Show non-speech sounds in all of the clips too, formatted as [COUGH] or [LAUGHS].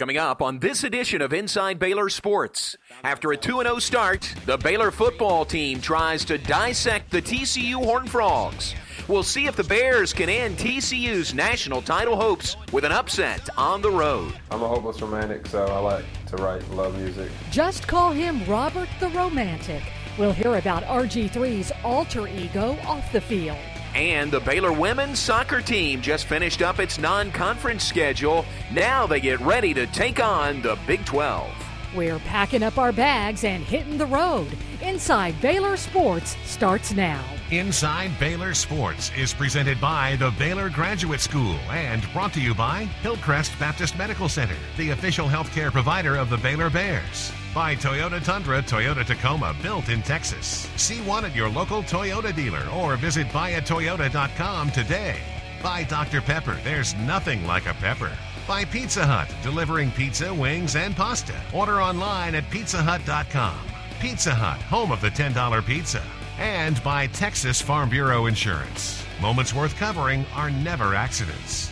Coming up on this edition of Inside Baylor Sports. After a 2 0 start, the Baylor football team tries to dissect the TCU Horned Frogs. We'll see if the Bears can end TCU's national title hopes with an upset on the road. I'm a hopeless romantic, so I like to write love music. Just call him Robert the Romantic. We'll hear about RG3's alter ego off the field. And the Baylor women's soccer team just finished up its non conference schedule. Now they get ready to take on the Big 12. We're packing up our bags and hitting the road. Inside Baylor Sports starts now. Inside Baylor Sports is presented by the Baylor Graduate School and brought to you by Hillcrest Baptist Medical Center, the official healthcare provider of the Baylor Bears. By Toyota Tundra, Toyota Tacoma, built in Texas. See one at your local Toyota dealer or visit buyatoyota.com today. By Dr. Pepper, there's nothing like a pepper. By Pizza Hut, delivering pizza, wings, and pasta. Order online at pizzahut.com. Pizza Hut, home of the $10 pizza. And by Texas Farm Bureau Insurance. Moments worth covering are never accidents.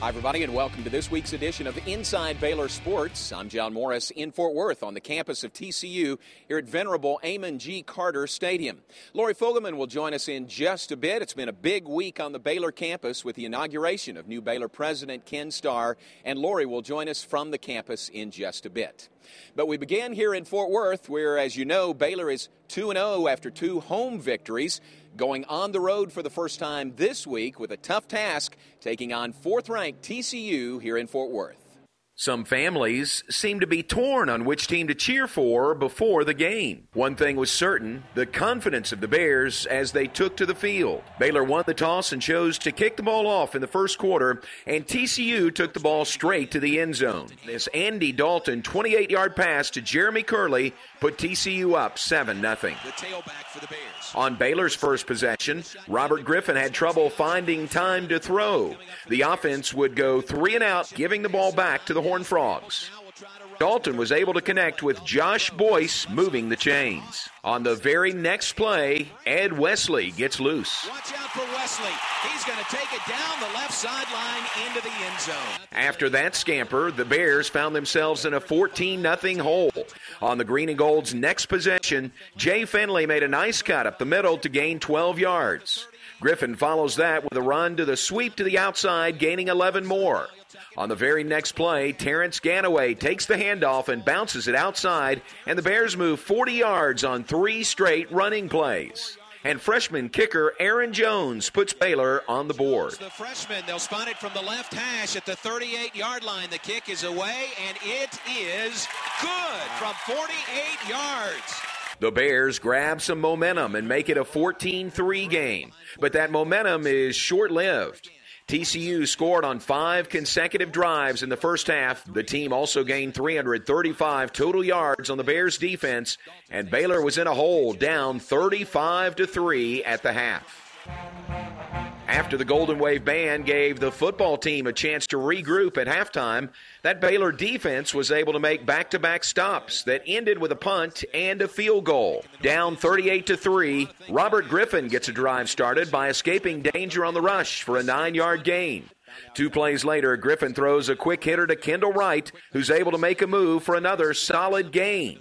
Hi, everybody, and welcome to this week's edition of Inside Baylor Sports. I'm John Morris in Fort Worth on the campus of TCU here at venerable Amon G. Carter Stadium. Lori Fogelman will join us in just a bit. It's been a big week on the Baylor campus with the inauguration of new Baylor president Ken Starr, and Lori will join us from the campus in just a bit. But we began here in Fort Worth, where, as you know, Baylor is 2 0 after two home victories going on the road for the first time this week with a tough task, taking on fourth ranked TCU here in Fort Worth. Some families seemed to be torn on which team to cheer for before the game. One thing was certain the confidence of the Bears as they took to the field. Baylor won the toss and chose to kick the ball off in the first quarter, and TCU took the ball straight to the end zone. This Andy Dalton 28 yard pass to Jeremy Kerley put TCU up 7 0. On Baylor's first possession, Robert Griffin had trouble finding time to throw. The offense would go three and out, giving the ball back to the Horned Frogs. Dalton was able to connect with Josh Boyce moving the chains. On the very next play, Ed Wesley gets loose. Watch out for Wesley. He's going to take it down the left sideline into the end zone. After that scamper, the Bears found themselves in a 14 0 hole. On the Green and Gold's next possession, Jay Finley made a nice cut up the middle to gain 12 yards. Griffin follows that with a run to the sweep to the outside, gaining 11 more. On the very next play, Terrence Ganaway takes the handoff and bounces it outside, and the Bears move 40 yards on three straight running plays. And freshman kicker Aaron Jones puts Baylor on the board. The freshman, they'll spot it from the left hash at the 38 yard line. The kick is away, and it is good from 48 yards. The Bears grab some momentum and make it a 14 3 game, but that momentum is short lived. TCU scored on five consecutive drives in the first half. The team also gained 335 total yards on the Bears defense, and Baylor was in a hole down 35 3 at the half. After the Golden Wave Band gave the football team a chance to regroup at halftime, that Baylor defense was able to make back-to-back stops that ended with a punt and a field goal. Down 38 to 3, Robert Griffin gets a drive started by escaping danger on the rush for a 9-yard gain. Two plays later, Griffin throws a quick hitter to Kendall Wright, who's able to make a move for another solid gain.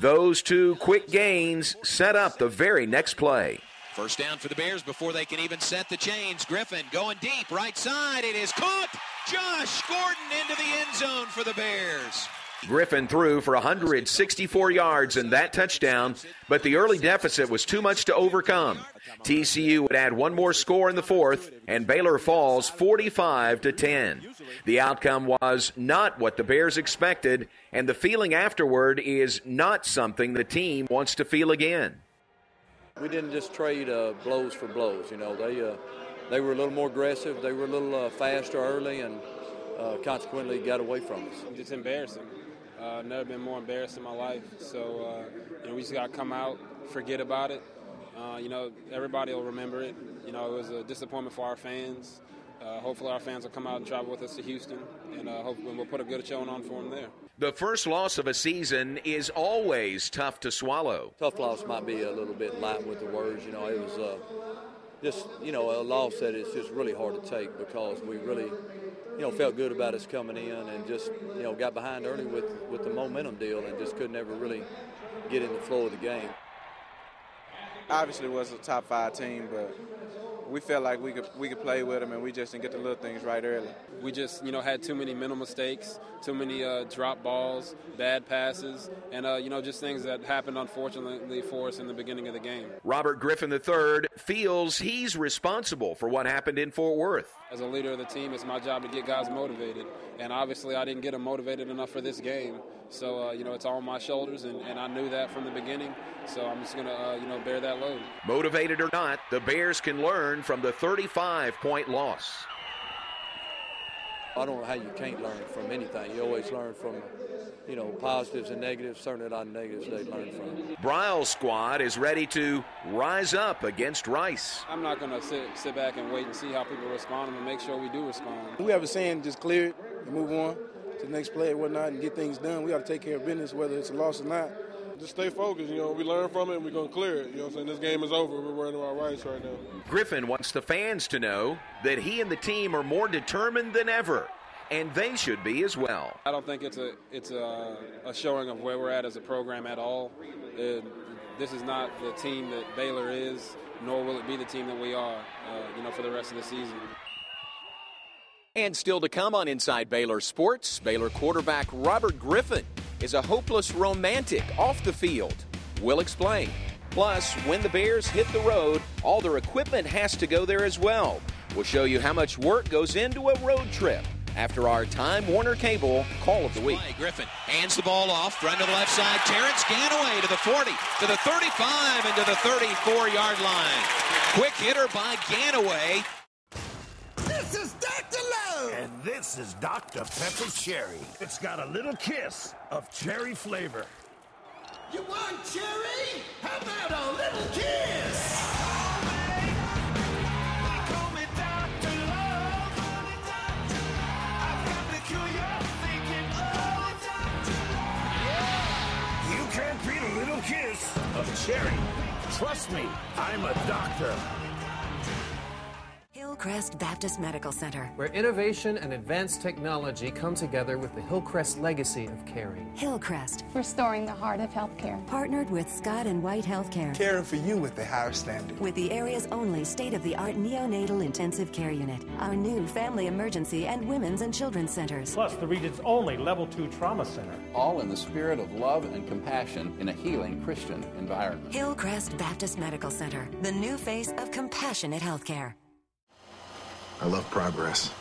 Those two quick gains set up the very next play. First down for the Bears before they can even set the chains. Griffin going deep, right side. It is caught. Josh Gordon into the end zone for the Bears. Griffin threw for 164 yards in that touchdown, but the early deficit was too much to overcome. TCU would add one more score in the fourth, and Baylor falls 45 to 10. The outcome was not what the Bears expected, and the feeling afterward is not something the team wants to feel again. We didn't just trade uh, blows for blows. You know, they uh, they were a little more aggressive. They were a little uh, faster early, and uh, consequently got away from us. It's embarrassing. Uh, never been more embarrassed in my life. So uh, you know, we just got to come out, forget about it. you know, everybody will remember it. You know, it was a disappointment for our fans. Uh, hopefully, our fans will come out and travel with us to Houston, and uh, hopefully, we'll put a good showing on for them there. The first loss of a season is always tough to swallow. Tough loss might be a little bit light with the words. You know, it was uh, just you know a loss that is just really hard to take because we really you know, felt good about us coming in and just, you know, got behind early with, with the momentum deal and just could never really get in the flow of the game. Obviously, it was a top five team, but we felt like we could we could play with them, and we just didn't get the little things right early. We just you know had too many mental mistakes, too many uh, drop balls, bad passes, and uh, you know just things that happened unfortunately for us in the beginning of the game. Robert Griffin III feels he's responsible for what happened in Fort Worth. As a leader of the team, it's my job to get guys motivated, and obviously I didn't get them motivated enough for this game. So uh, you know it's all on my shoulders, and, and I knew that from the beginning. So I'm just gonna uh, you know bear that load. Motivated or not, the Bears can learn from the 35 point loss. I don't know how you can't learn from anything. You always learn from, you know, positives and negatives. Certainly not negatives they learn from. Briles' squad is ready to rise up against Rice. I'm not going to sit, sit back and wait and see how people respond and make sure we do respond. We have a saying, just clear it and move on to the next play and whatnot and get things done. We got to take care of business, whether it's a loss or not. Just stay focused. You know, we learn from it and we're going to clear it. You know what I'm saying? This game is over. We're worried about Rice right now. Griffin wants the fans to know that he and the team are more determined than ever. And they should be as well. I don't think it's a it's a, a showing of where we're at as a program at all. It, this is not the team that Baylor is, nor will it be the team that we are, uh, you know, for the rest of the season. And still to come on Inside Baylor Sports, Baylor quarterback Robert Griffin is a hopeless romantic off the field. We'll explain. Plus, when the Bears hit the road, all their equipment has to go there as well. We'll show you how much work goes into a road trip after our Time Warner Cable Call of the Week. Griffin hands the ball off, run to the left side. Terrence Ganaway to the 40, to the 35, and to the 34 yard line. Quick hitter by Ganaway. And this is Dr. Pepper Cherry. It's got a little kiss of cherry flavor. You want cherry? How about a little kiss? You can't beat a little kiss of cherry. Trust me, I'm a doctor. Hillcrest Baptist Medical Center. Where innovation and advanced technology come together with the Hillcrest legacy of caring. Hillcrest. Restoring the heart of healthcare. Partnered with Scott and White Healthcare. Caring for you with the higher standard. With the area's only state-of-the-art neonatal intensive care unit. Our new family emergency and women's and children's centers. Plus the region's only level two trauma center. All in the spirit of love and compassion in a healing Christian environment. Hillcrest Baptist Medical Center. The new face of compassionate healthcare. I love progress.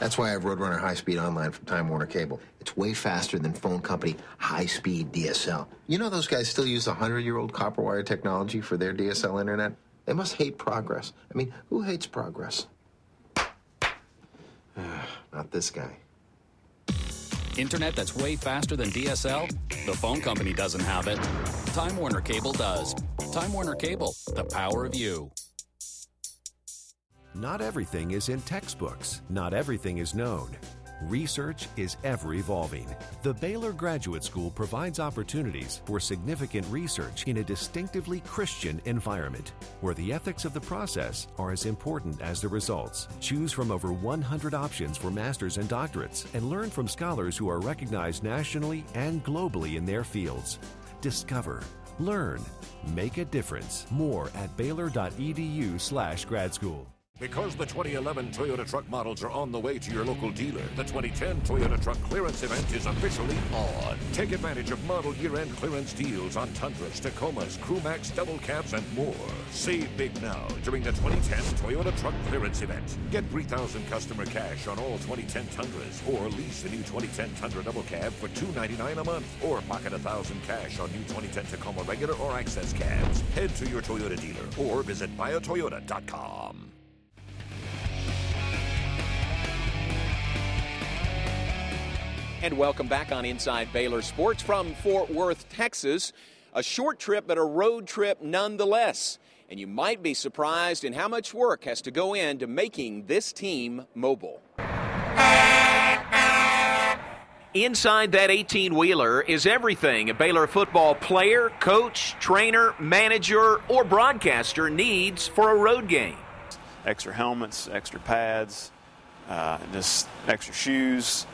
That's why I have Roadrunner High Speed Online from Time Warner Cable. It's way faster than phone company high speed DSL. You know those guys still use 100 year old copper wire technology for their DSL internet? They must hate progress. I mean, who hates progress? [SIGHS] Not this guy. Internet that's way faster than DSL? The phone company doesn't have it. Time Warner Cable does. Time Warner Cable, the power of you. Not everything is in textbooks. Not everything is known. Research is ever evolving. The Baylor Graduate School provides opportunities for significant research in a distinctively Christian environment, where the ethics of the process are as important as the results. Choose from over 100 options for masters and doctorates, and learn from scholars who are recognized nationally and globally in their fields. Discover, learn, make a difference. More at baylor.edu/grad school. Because the 2011 Toyota truck models are on the way to your local dealer, the 2010 Toyota Truck Clearance Event is officially on. Take advantage of model year-end clearance deals on Tundras, Tacomas, Crewmax, double cabs, and more. Save big now during the 2010 Toyota Truck Clearance Event. Get 3000 customer cash on all 2010 Tundras, or lease the new 2010 Tundra double cab for 299 a month, or pocket 1000 cash on new 2010 Tacoma regular or access cabs. Head to your Toyota dealer or visit buyatoyota.com. And welcome back on Inside Baylor Sports from Fort Worth, Texas. A short trip, but a road trip nonetheless. And you might be surprised in how much work has to go into making this team mobile. Inside that 18 wheeler is everything a Baylor football player, coach, trainer, manager, or broadcaster needs for a road game. Extra helmets, extra pads, uh, just extra shoes,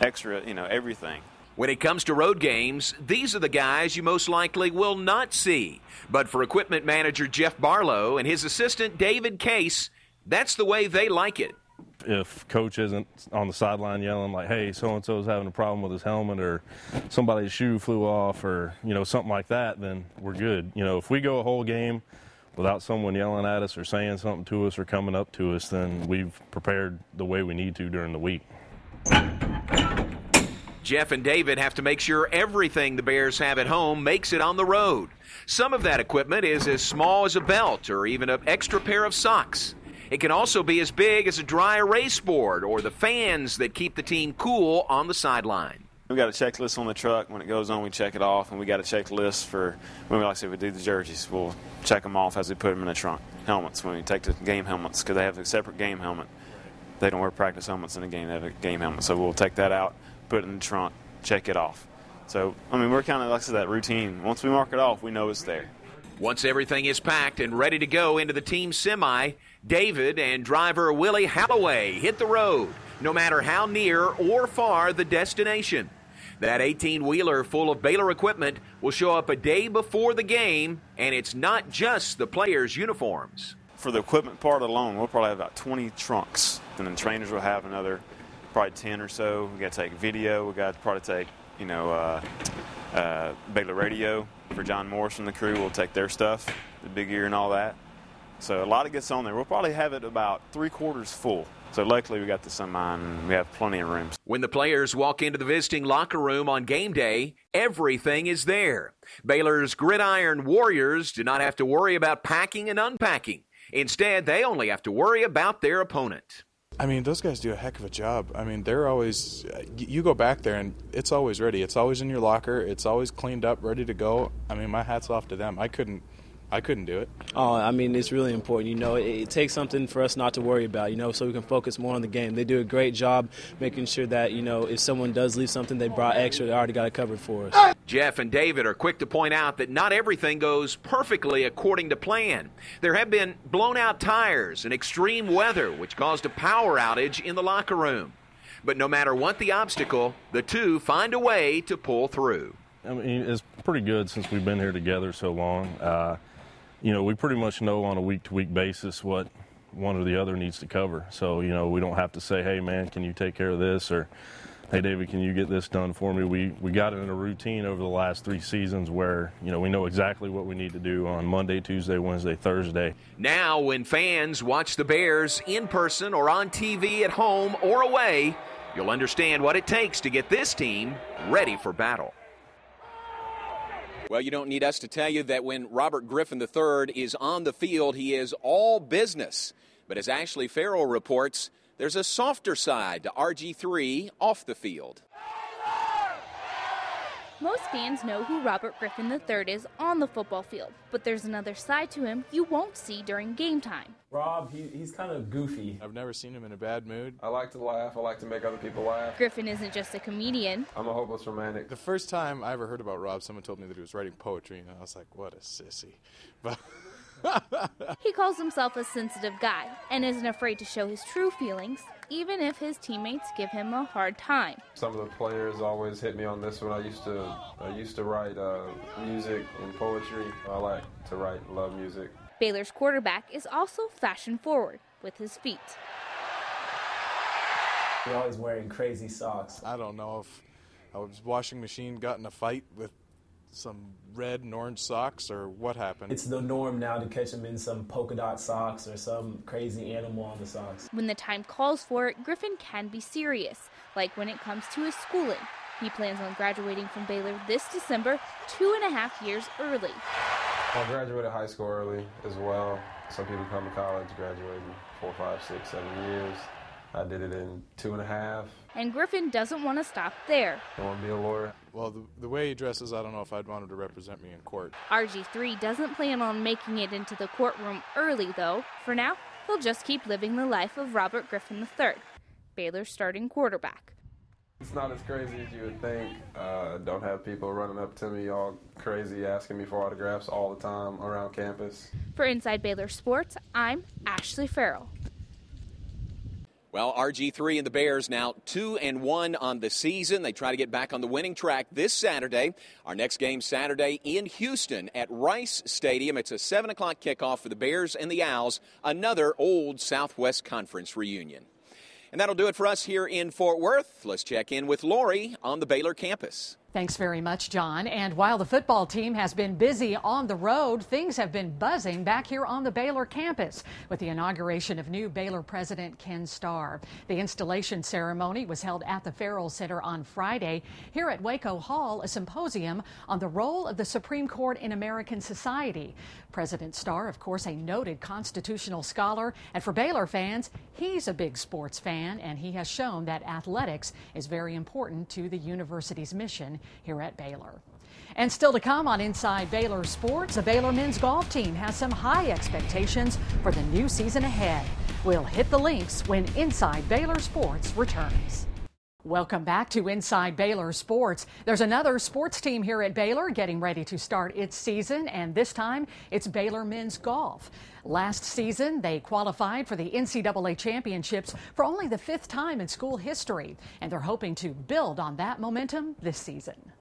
extra, you know, everything. When it comes to road games, these are the guys you most likely will not see. But for equipment manager Jeff Barlow and his assistant David Case, that's the way they like it. If coach isn't on the sideline yelling like, "Hey, so and so is having a problem with his helmet," or somebody's shoe flew off, or you know something like that, then we're good. You know, if we go a whole game without someone yelling at us or saying something to us or coming up to us, then we've prepared the way we need to during the week. Jeff and David have to make sure everything the Bears have at home makes it on the road. Some of that equipment is as small as a belt or even an extra pair of socks. It can also be as big as a dry erase board or the fans that keep the team cool on the sideline. We got a checklist on the truck. When it goes on, we check it off, and we got a checklist for when we like said we do the jerseys. We'll check them off as we put them in the trunk. Helmets when we take the game helmets because they have a separate game helmet. They don't wear practice helmets in a game. They have a game helmet, so we'll take that out, put it in the trunk, check it off. So I mean, we're kind of like said, that routine. Once we mark it off, we know it's there. Once everything is packed and ready to go into the team semi, David and driver Willie Halloway hit the road, no matter how near or far the destination. That 18 wheeler full of Baylor equipment will show up a day before the game, and it's not just the players' uniforms. For the equipment part alone, we'll probably have about 20 trunks, and then trainers will have another probably 10 or so. We got to take video. We got to probably take, you know, uh, uh, Baylor radio for John Morris and the crew. We'll take their stuff, the big ear and all that. So a lot of gets on there. We'll probably have it about three quarters full. So luckily we got the semi and we have plenty of rooms. When the players walk into the visiting locker room on game day, everything is there. Baylor's gridiron warriors do not have to worry about packing and unpacking. Instead, they only have to worry about their opponent. I mean, those guys do a heck of a job. I mean, they're always, you go back there and it's always ready. It's always in your locker. It's always cleaned up, ready to go. I mean, my hat's off to them. I couldn't, I couldn't do it. Oh, I mean, it's really important. You know, it, it, takes something for us not to worry about, you know, so we can focus more on the game. They do a great job making sure that, you know, if someone does leave something, they brought extra, they already got it covered for us. Jeff and David are quick to point out that not everything goes perfectly according to plan. There have been blown out tires and extreme weather, which caused a power outage in the locker room. But no matter what the obstacle, the two find a way to pull through. I mean, it's pretty good since we've been here together so long. Uh, you know, we pretty much know on a week to week basis what one or the other needs to cover. So, you know, we don't have to say, hey, man, can you take care of this? Or, hey, David, can you get this done for me? We, we got it in a routine over the last three seasons where, you know, we know exactly what we need to do on Monday, Tuesday, Wednesday, Thursday. Now, when fans watch the Bears in person or on TV at home or away, you'll understand what it takes to get this team ready for battle. Well, you don't need us to tell you that when Robert Griffin III is on the field, he is all business. But as Ashley Farrell reports, there's a softer side to RG3 off the field. Most fans know who Robert Griffin III is on the football field, but there's another side to him you won't see during game time. Rob, he, he's kind of goofy. I've never seen him in a bad mood. I like to laugh. I like to make other people laugh. Griffin isn't just a comedian. I'm a hopeless romantic. The first time I ever heard about Rob, someone told me that he was writing poetry, and I was like, what a sissy. [LAUGHS] But he calls himself a sensitive guy and isn't afraid to show his true feelings, even if his teammates give him a hard time. Some of the players always hit me on this one. I used to I used to write uh, music and poetry. I like to write love music. Baylor's quarterback is also fashion forward with his feet. You're always wearing crazy socks. I don't know if a washing machine got in a fight with some red and orange socks or what happened? It's the norm now to catch them in some polka dot socks or some crazy animal on the socks. When the time calls for it, Griffin can be serious, like when it comes to his schooling. He plans on graduating from Baylor this December, two and a half years early. I graduated high school early as well. Some people come to college graduating four, five, six, seven years. I did it in two and a half. And Griffin doesn't want to stop there. I want to be a lawyer. Well, the, the way he dresses, I don't know if I'd want him to represent me in court. RG3 doesn't plan on making it into the courtroom early, though. For now, he'll just keep living the life of Robert Griffin III, Baylor's starting quarterback. It's not as crazy as you would think. Uh, don't have people running up to me all crazy asking me for autographs all the time around campus. For Inside Baylor Sports, I'm Ashley Farrell. Well, RG3 and the Bears now 2 and 1 on the season. They try to get back on the winning track this Saturday. Our next game Saturday in Houston at Rice Stadium. It's a 7 o'clock kickoff for the Bears and the Owls, another old Southwest Conference reunion. And that'll do it for us here in Fort Worth. Let's check in with Lori on the Baylor campus. Thanks very much, John. And while the football team has been busy on the road, things have been buzzing back here on the Baylor campus with the inauguration of new Baylor President Ken Starr. The installation ceremony was held at the Ferrell Center on Friday. Here at Waco Hall, a symposium on the role of the Supreme Court in American society. President Starr, of course, a noted constitutional scholar, and for Baylor fans, he's a big sports fan, and he has shown that athletics is very important to the university's mission here at Baylor. And still to come on Inside Baylor Sports, the Baylor men's golf team has some high expectations for the new season ahead. We'll hit the links when Inside Baylor Sports returns. Welcome back to Inside Baylor Sports. There's another sports team here at Baylor getting ready to start its season, and this time it's Baylor men's golf. Last season, they qualified for the NCAA championships for only the fifth time in school history, and they're hoping to build on that momentum this season.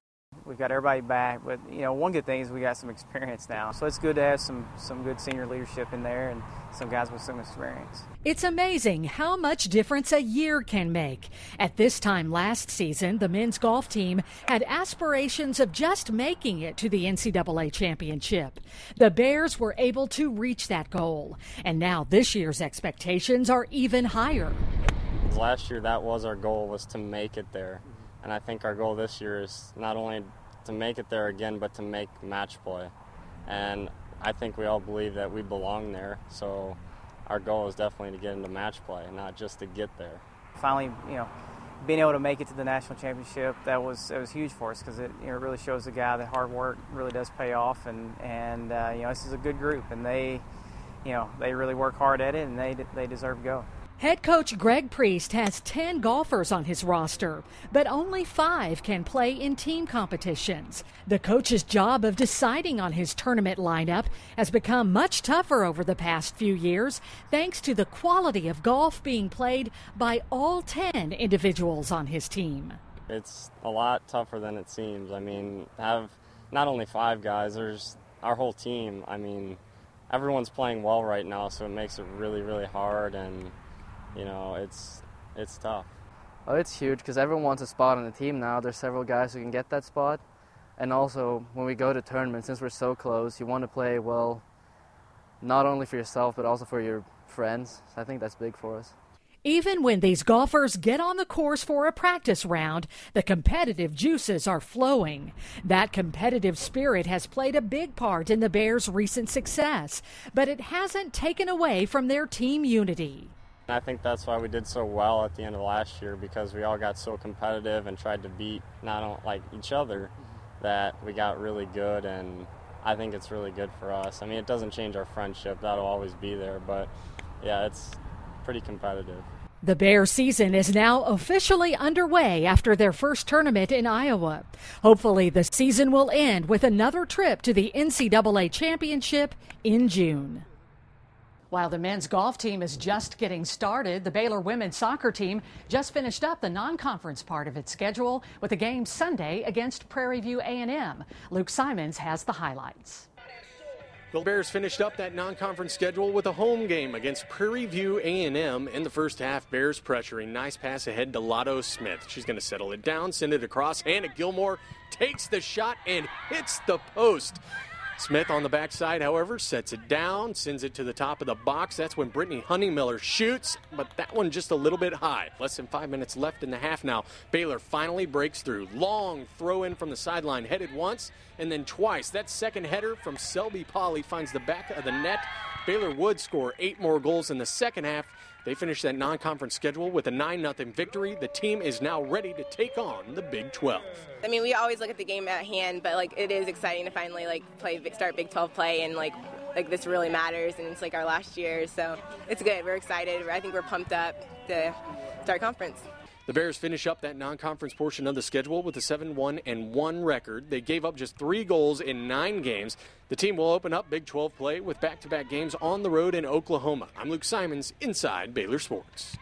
We've got everybody back, but you know, one good thing is we got some experience now. So it's good to have some some good senior leadership in there and some guys with some experience. It's amazing how much difference a year can make. At this time last season, the men's golf team had aspirations of just making it to the NCAA championship. The Bears were able to reach that goal, and now this year's expectations are even higher. Last year, that was our goal was to make it there. And I think our goal this year is not only to make it there again, but to make match play. And I think we all believe that we belong there. So our goal is definitely to get into match play, and not just to get there. Finally, you know, being able to make it to the national championship that was it was huge for us because it, you know, really shows the guy that hard work really does pay off, and and uh, you know this is a good group, and they, you know, they really work hard at it, and they they deserve to go. Head coach Greg Priest has 10 golfers on his roster, but only five can play in team competitions. The coach's job of deciding on his tournament lineup has become much tougher over the past few years thanks to the quality of golf being played by all 10 individuals on his team. It's a lot tougher than it seems. I mean, have not only five guys, there's our whole team. I mean, everyone's playing well right now, so it makes it really, really hard and you know, it's it's tough. Oh, it's huge because everyone wants a spot on the team now. There's several guys who can get that spot, and also when we go to tournaments, since we're so close, you want to play well, not only for yourself but also for your friends. So I think that's big for us. Even when these golfers get on the course for a practice round, the competitive juices are flowing. That competitive spirit has played a big part in the Bears' recent success, but it hasn't taken away from their team unity. I think that's why we did so well at the end of last year because we all got so competitive and tried to beat not only like each other that we got really good and I think it's really good for us. I mean, it doesn't change our friendship. That'll always be there, but yeah, it's pretty competitive. The Bear season is now officially underway after their first tournament in Iowa. Hopefully, the season will end with another trip to the NCAA championship in June. While the men's golf team is just getting started, the Baylor women's soccer team just finished up the non-conference part of its schedule with a game Sunday against Prairie View A&M. Luke Simons has the highlights. The Bears finished up that non-conference schedule with a home game against Prairie View A&M in the first half. Bears pressuring. Nice pass ahead to Lotto Smith. She's going to settle it down, send it across. Anna Gilmore takes the shot and hits the post. Smith on the backside, however, sets it down, sends it to the top of the box. That's when Brittany Honeymiller shoots, but that one just a little bit high. Less than five minutes left in the half now. Baylor finally breaks through. Long throw in from the sideline, headed once and then twice. That second header from Selby Polly finds the back of the net. Baylor would score eight more goals in the second half they finished that non conference schedule with a 9 0 victory. The team is now ready to take on the Big 12. I mean, we always look at the game at hand, but like it is exciting to finally like play start Big 12 play and like like this really matters and it's like our last year, so it's good. We're excited. I think we're pumped up to start conference. The Bears finish up that non-conference portion of the schedule with a 7-1 and 1 record. They gave up just 3 goals in 9 games. The team will open up Big 12 play with back-to-back games on the road in Oklahoma. I'm Luke Simons inside Baylor Sports.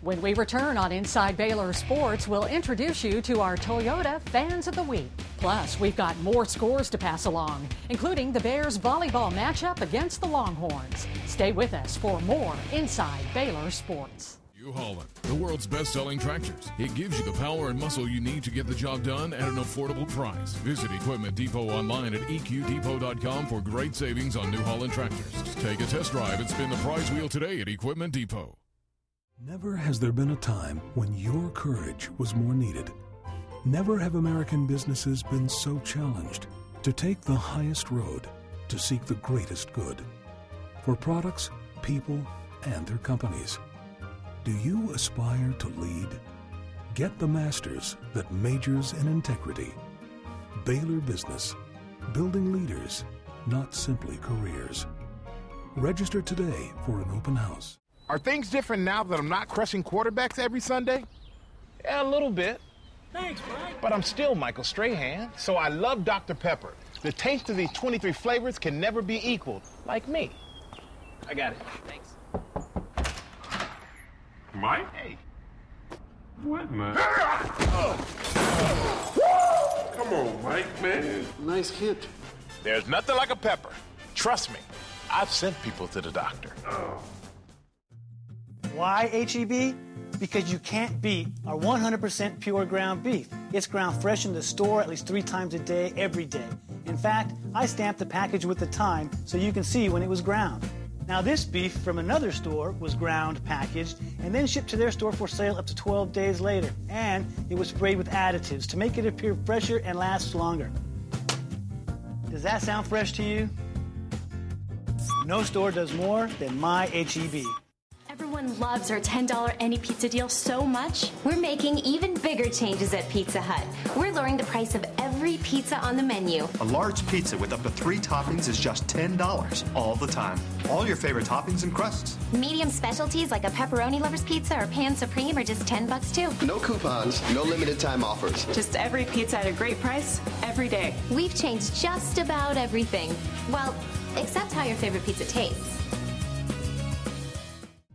When we return on Inside Baylor Sports, we'll introduce you to our Toyota Fans of the Week. Plus, we've got more scores to pass along, including the Bears volleyball matchup against the Longhorns. Stay with us for more Inside Baylor Sports. New Holland, the world's best selling tractors. It gives you the power and muscle you need to get the job done at an affordable price. Visit Equipment Depot online at eqdepot.com for great savings on New Holland tractors. Take a test drive and spin the prize wheel today at Equipment Depot. Never has there been a time when your courage was more needed. Never have American businesses been so challenged to take the highest road to seek the greatest good for products, people, and their companies. Do you aspire to lead? Get the master's that majors in integrity. Baylor Business, building leaders, not simply careers. Register today for an open house. Are things different now that I'm not crushing quarterbacks every Sunday? Yeah, a little bit. Thanks, Mike. But I'm still Michael Strahan, so I love Dr. Pepper. The taste of these 23 flavors can never be equaled, like me. I got it. Thanks. Mike? Hey. What, man? Come on, Mike, man. Nice hit. There's nothing like a pepper. Trust me, I've sent people to the doctor. Oh. Why HEB? Because you can't beat our 100% pure ground beef. It's ground fresh in the store at least three times a day, every day. In fact, I stamped the package with the time so you can see when it was ground. Now, this beef from another store was ground, packaged, and then shipped to their store for sale up to 12 days later. And it was sprayed with additives to make it appear fresher and last longer. Does that sound fresh to you? No store does more than my HEB. Everyone loves our $10 any pizza deal so much. We're making even bigger changes at Pizza Hut. We're lowering the price of every pizza on the menu. A large pizza with up to three toppings is just $10 all the time. All your favorite toppings and crusts. Medium specialties like a pepperoni lover's pizza or pan supreme are just 10 bucks too. No coupons, no limited time offers. Just every pizza at a great price every day. We've changed just about everything. Well, except how your favorite pizza tastes.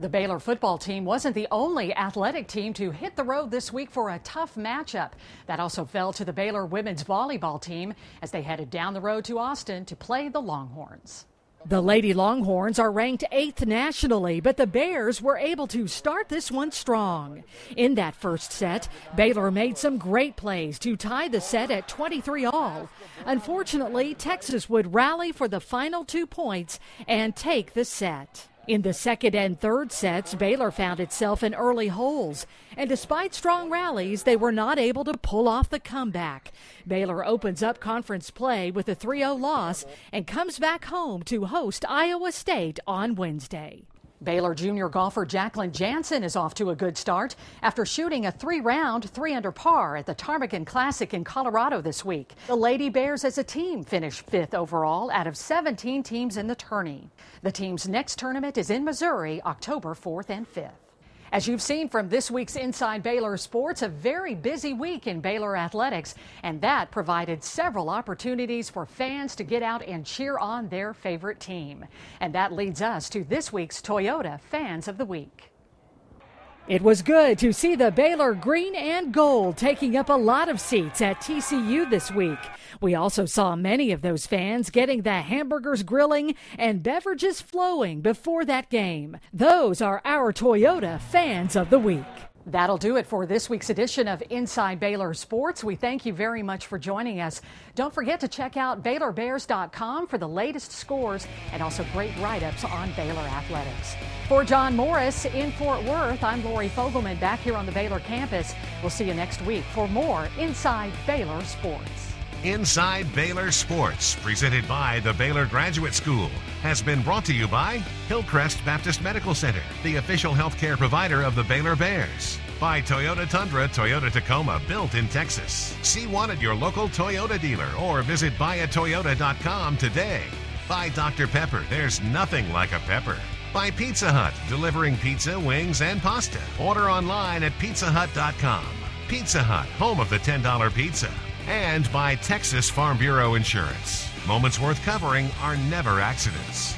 The Baylor football team wasn't the only athletic team to hit the road this week for a tough matchup. That also fell to the Baylor women's volleyball team as they headed down the road to Austin to play the Longhorns. The Lady Longhorns are ranked eighth nationally, but the Bears were able to start this one strong. In that first set, Baylor made some great plays to tie the set at 23 all. Unfortunately, Texas would rally for the final two points and take the set. In the second and third sets, Baylor found itself in early holes, and despite strong rallies, they were not able to pull off the comeback. Baylor opens up conference play with a 3 0 loss and comes back home to host Iowa State on Wednesday. Baylor junior golfer Jacqueline Jansen is off to a good start after shooting a three round, three under par at the Ptarmigan Classic in Colorado this week. The Lady Bears as a team finished fifth overall out of 17 teams in the tourney. The team's next tournament is in Missouri October 4th and 5th. As you've seen from this week's Inside Baylor Sports, a very busy week in Baylor athletics, and that provided several opportunities for fans to get out and cheer on their favorite team. And that leads us to this week's Toyota Fans of the Week. It was good to see the Baylor green and gold taking up a lot of seats at TCU this week. We also saw many of those fans getting the hamburgers grilling and beverages flowing before that game. Those are our Toyota fans of the week. That'll do it for this week's edition of Inside Baylor Sports. We thank you very much for joining us. Don't forget to check out BaylorBears.com for the latest scores and also great write ups on Baylor athletics. For John Morris in Fort Worth, I'm Lori Fogelman back here on the Baylor campus. We'll see you next week for more Inside Baylor Sports. Inside Baylor Sports, presented by the Baylor Graduate School, has been brought to you by Hillcrest Baptist Medical Center, the official healthcare provider of the Baylor Bears. By Toyota Tundra, Toyota Tacoma, built in Texas. See one at your local Toyota dealer or visit buyatoyota.com today. By Dr. Pepper, there's nothing like a pepper. By Pizza Hut, delivering pizza, wings, and pasta. Order online at pizzahut.com. Pizza Hut, home of the $10 pizza. And by Texas Farm Bureau Insurance. Moments worth covering are never accidents.